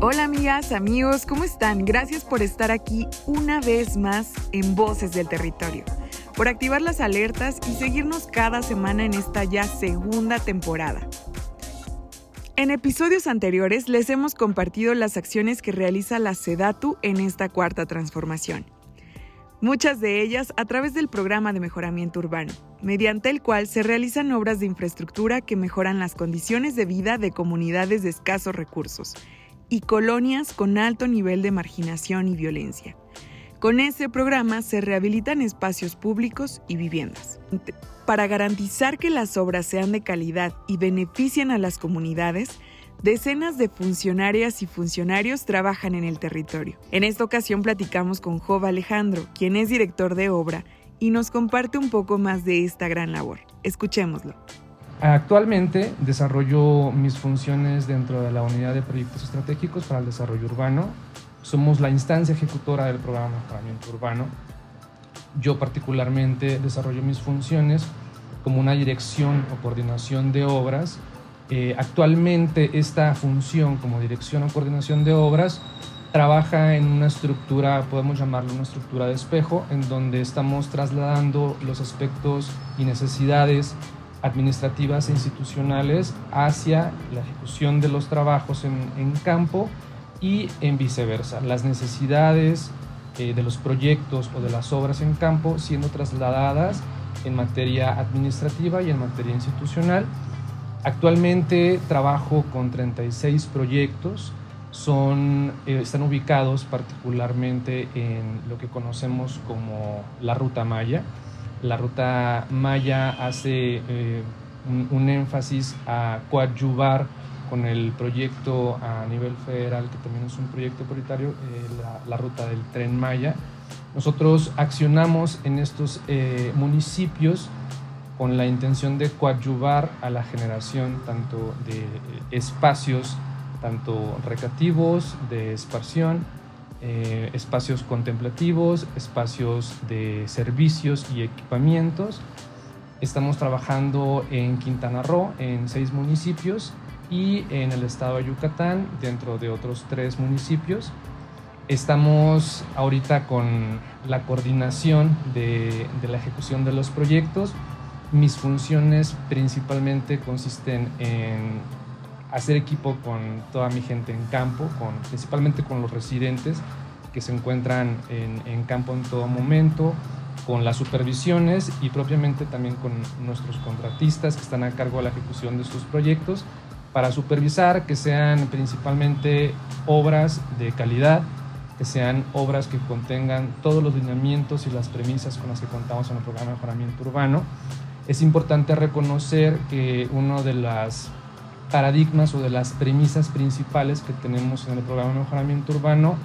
Hola amigas, amigos, ¿cómo están? Gracias por estar aquí una vez más en Voces del Territorio, por activar las alertas y seguirnos cada semana en esta ya segunda temporada. En episodios anteriores les hemos compartido las acciones que realiza la SEDATU en esta cuarta transformación. Muchas de ellas a través del programa de mejoramiento urbano, mediante el cual se realizan obras de infraestructura que mejoran las condiciones de vida de comunidades de escasos recursos y colonias con alto nivel de marginación y violencia. Con este programa se rehabilitan espacios públicos y viviendas. Para garantizar que las obras sean de calidad y beneficien a las comunidades, decenas de funcionarias y funcionarios trabajan en el territorio. En esta ocasión platicamos con Job Alejandro, quien es director de obra, y nos comparte un poco más de esta gran labor. Escuchémoslo. Actualmente desarrollo mis funciones dentro de la unidad de proyectos estratégicos para el desarrollo urbano. Somos la instancia ejecutora del programa de mejoramiento urbano yo particularmente desarrollo mis funciones como una dirección o coordinación de obras. Eh, actualmente esta función como dirección o coordinación de obras trabaja en una estructura, podemos llamarlo una estructura de espejo, en donde estamos trasladando los aspectos y necesidades administrativas e institucionales hacia la ejecución de los trabajos en, campo y en viceversa. Las necesidades eh, de los proyectos o de las obras en campo siendo trasladadas en materia administrativa y en materia institucional. Actualmente trabajo con 36 proyectos, son, eh, están ubicados particularmente en lo que conocemos como la Ruta Maya. La Ruta Maya hace eh, un, un, énfasis a coadyuvar con el proyecto a nivel federal, que también es un proyecto prioritario, eh, la, ruta del tren Maya. Nosotros accionamos en estos eh, municipios con la intención de coadyuvar a la generación tanto de eh, espacios, tanto recreativos, de esparción, espacios contemplativos, espacios de servicios y equipamientos. Estamos trabajando en Quintana Roo, en seis municipios, y en el estado de Yucatán, dentro de otros tres municipios. Estamos ahorita con la coordinación de, la ejecución de los proyectos. Mis funciones principalmente consisten en hacer equipo con toda mi gente en campo, con, principalmente con los residentes que se encuentran en, en campo en todo momento, con las supervisiones y propiamente también con nuestros contratistas que están a cargo de la ejecución de estos proyectos para supervisar que sean principalmente obras de calidad, que sean obras que contengan todos los lineamientos y las premisas con las que contamos en el programa de mejoramiento urbano. Es importante reconocer que uno de las paradigmas o de las premisas principales que tenemos en el programa de mejoramiento urbano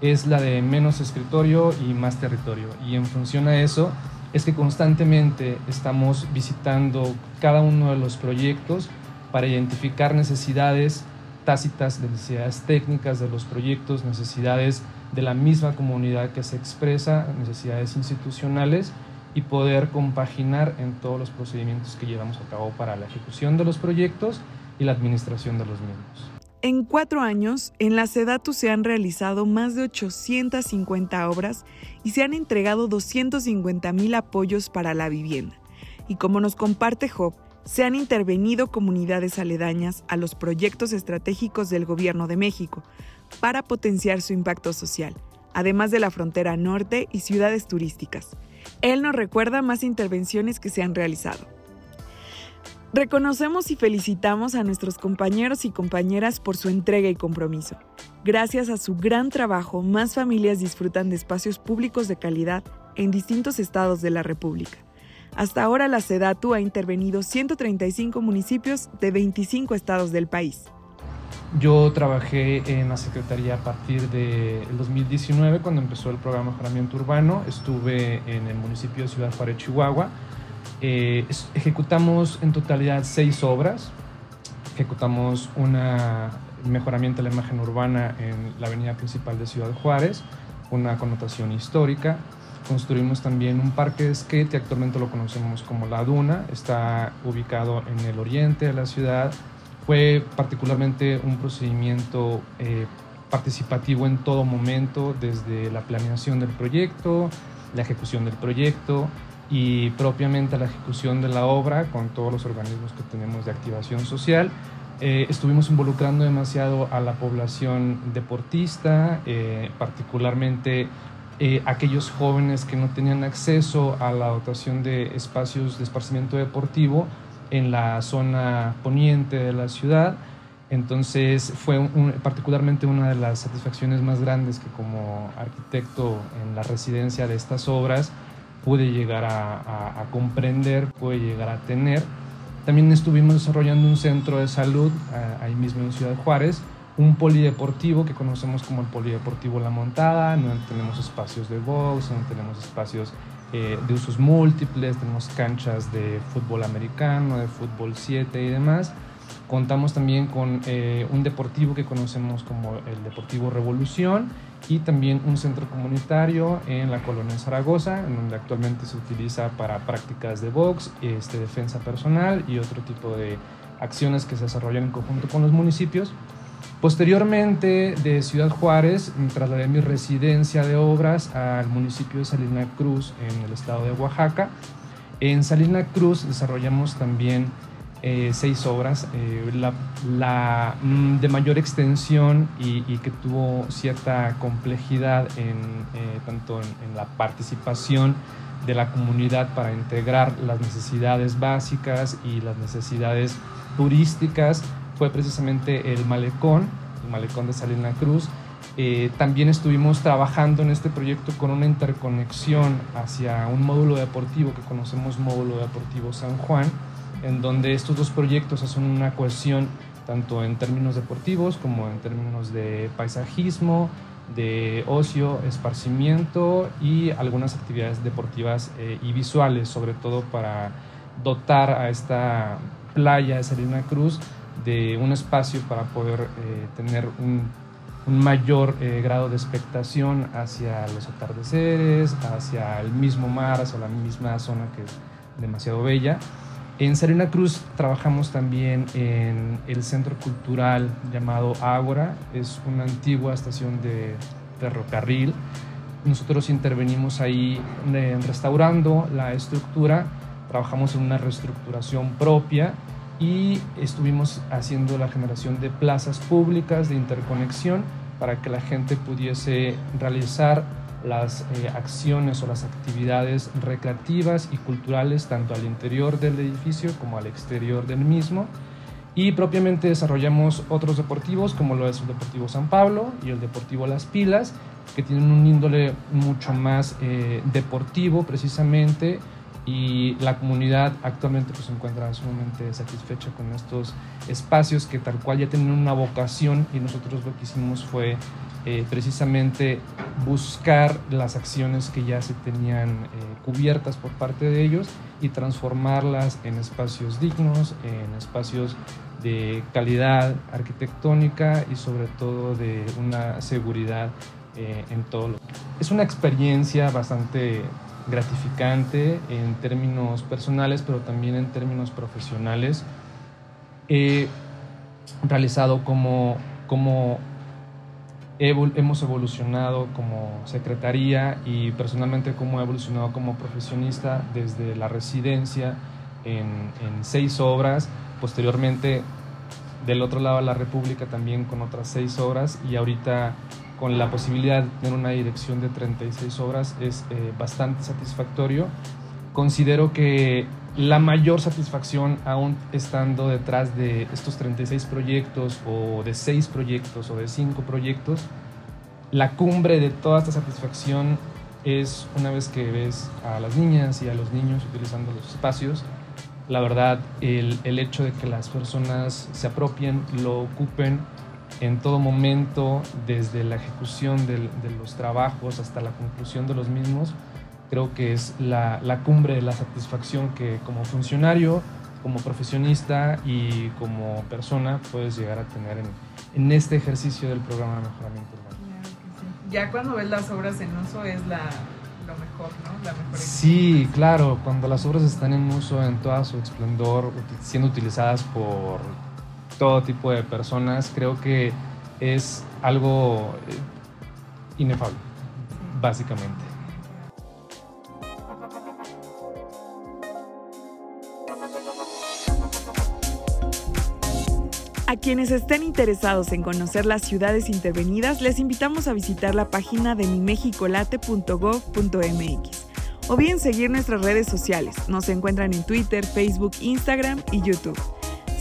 es la de menos escritorio y más territorio. Y en función a eso es que constantemente estamos visitando cada uno de los proyectos para identificar necesidades tácitas, necesidades técnicas de los proyectos, necesidades de la misma comunidad que se expresa, necesidades institucionales y poder compaginar en todos los procedimientos que llevamos a cabo para la ejecución de los proyectos y la administración de los mismos. En cuatro años, en la SEDATU se han realizado más de 850 obras y se han entregado 250 mil apoyos para la vivienda. Y como nos comparte Job, se han intervenido comunidades aledañas a los proyectos estratégicos del Gobierno de México para potenciar su impacto social, además de la frontera norte y ciudades turísticas. Él nos recuerda más intervenciones que se han realizado. Reconocemos y felicitamos a nuestros compañeros y compañeras por su entrega y compromiso. Gracias a su gran trabajo, más familias disfrutan de espacios públicos de calidad en distintos estados de la República. Hasta ahora la SEDATU ha intervenido 135 municipios de 25 estados del país. Yo trabajé en la Secretaría a partir del 2019, cuando empezó el programa de mejoramiento urbano. Estuve en el municipio de Ciudad Juárez, Chihuahua. Eh, ejecutamos en totalidad seis obras. Ejecutamos un mejoramiento de la imagen urbana en la avenida principal de Ciudad Juárez, una connotación histórica. Construimos también un parque de skate, actualmente lo conocemos como La Duna, está ubicado en el oriente de la ciudad, Fue particularmente un procedimiento eh, participativo en todo momento, desde la planeación del proyecto, la ejecución del proyecto y propiamente la ejecución de la obra con todos los organismos que tenemos de activación social. Eh, estuvimos involucrando demasiado a la población deportista, eh, particularmente eh, aquellos jóvenes que no tenían acceso a la dotación de espacios de esparcimiento deportivo en la zona poniente de la ciudad. Entonces fue particularmente una de las satisfacciones más grandes que como arquitecto en la residencia de estas obras pude llegar a, comprender, pude llegar a tener. También estuvimos desarrollando un centro de salud ahí mismo en Ciudad Juárez, un polideportivo que conocemos como el Polideportivo La Montada, no tenemos espacios de box, no tenemos espacios eh, de usos múltiples, tenemos canchas de fútbol americano, de fútbol 7 y demás. Contamos también con eh, un deportivo que conocemos como el Deportivo Revolución y también un centro comunitario en la colonia Zaragoza, en donde actualmente se utiliza para prácticas de box, este, defensa personal y otro tipo de acciones que se desarrollan en conjunto con los municipios. Posteriormente de Ciudad Juárez me trasladé mi residencia de obras al municipio de Salina Cruz en el estado de Oaxaca. En Salina Cruz desarrollamos también eh, seis obras, eh, la, mm, de mayor extensión y, que tuvo cierta complejidad en, eh, tanto en, la participación de la comunidad para integrar las necesidades básicas y las necesidades turísticas fue precisamente el malecón, el malecón de Salina Cruz. también estuvimos trabajando en este proyecto con una interconexión hacia un módulo deportivo que conocemos módulo deportivo San Juan, en donde estos dos proyectos hacen una cohesión tanto en términos deportivos como en términos de paisajismo, de ocio, esparcimiento y algunas actividades deportivas eh, y visuales, sobre todo para dotar a esta playa de Salina Cruz de un espacio para poder eh, tener un, mayor eh, grado de expectación hacia los atardeceres, hacia el mismo mar, hacia la misma zona que es demasiado bella. En Serena Cruz trabajamos también en el centro cultural llamado Ágora, es una antigua estación de ferrocarril. Nosotros intervenimos ahí restaurando la estructura, trabajamos en una reestructuración propia y estuvimos haciendo la generación de plazas públicas de interconexión para que la gente pudiese realizar las eh, acciones o las actividades recreativas y culturales tanto al interior del edificio como al exterior del mismo. Y propiamente desarrollamos otros deportivos como lo es el Deportivo San Pablo y el Deportivo Las Pilas, que tienen un índole mucho más eh, deportivo precisamente y la comunidad actualmente pues, se encuentra sumamente satisfecha con estos espacios que tal cual ya tienen una vocación y nosotros lo que hicimos fue eh, precisamente buscar las acciones que ya se tenían eh, cubiertas por parte de ellos y transformarlas en espacios dignos, en espacios de calidad arquitectónica y sobre todo de una seguridad eh, en todo lo Es una experiencia bastante gratificante en términos personales, pero también en términos profesionales. He realizado como, como hemos evolucionado como secretaría y personalmente como he evolucionado como profesionista desde la residencia en, seis obras, posteriormente del otro lado de la República también con otras seis obras y ahorita con la posibilidad de tener una dirección de 36 obras es eh, bastante satisfactorio. Considero que la mayor satisfacción aún estando detrás de estos 36 proyectos o de 6 proyectos o de 5 proyectos, la cumbre de toda esta satisfacción es una vez que ves a las niñas y a los niños utilizando los espacios, la verdad, el, el hecho de que las personas se apropien, lo ocupen en todo momento, desde la ejecución de los trabajos hasta la conclusión de los mismos, creo que es la, la, cumbre de la satisfacción que como funcionario, como profesionista y como persona puedes llegar a tener en, en este ejercicio del programa de mejoramiento urbano. Ya cuando ves las obras en uso es la, lo mejor, ¿no? La mejor sí, claro, cuando las obras están en uso en toda su esplendor, siendo utilizadas por todo tipo de personas, creo que es algo eh, inefable, básicamente. A quienes estén interesados en conocer las ciudades intervenidas, les invitamos a visitar la página de mimexicolate.gov.mx o bien seguir nuestras redes sociales. Nos encuentran en Twitter, Facebook, Instagram y YouTube.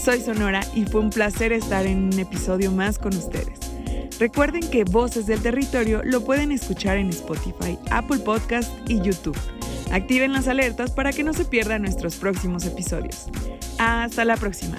Soy Sonora y fue un placer estar en un episodio más con ustedes. Recuerden que Voces del Territorio lo pueden escuchar en Spotify, Apple Podcast y YouTube. Activen las alertas para que no se pierdan nuestros próximos episodios. Hasta la próxima.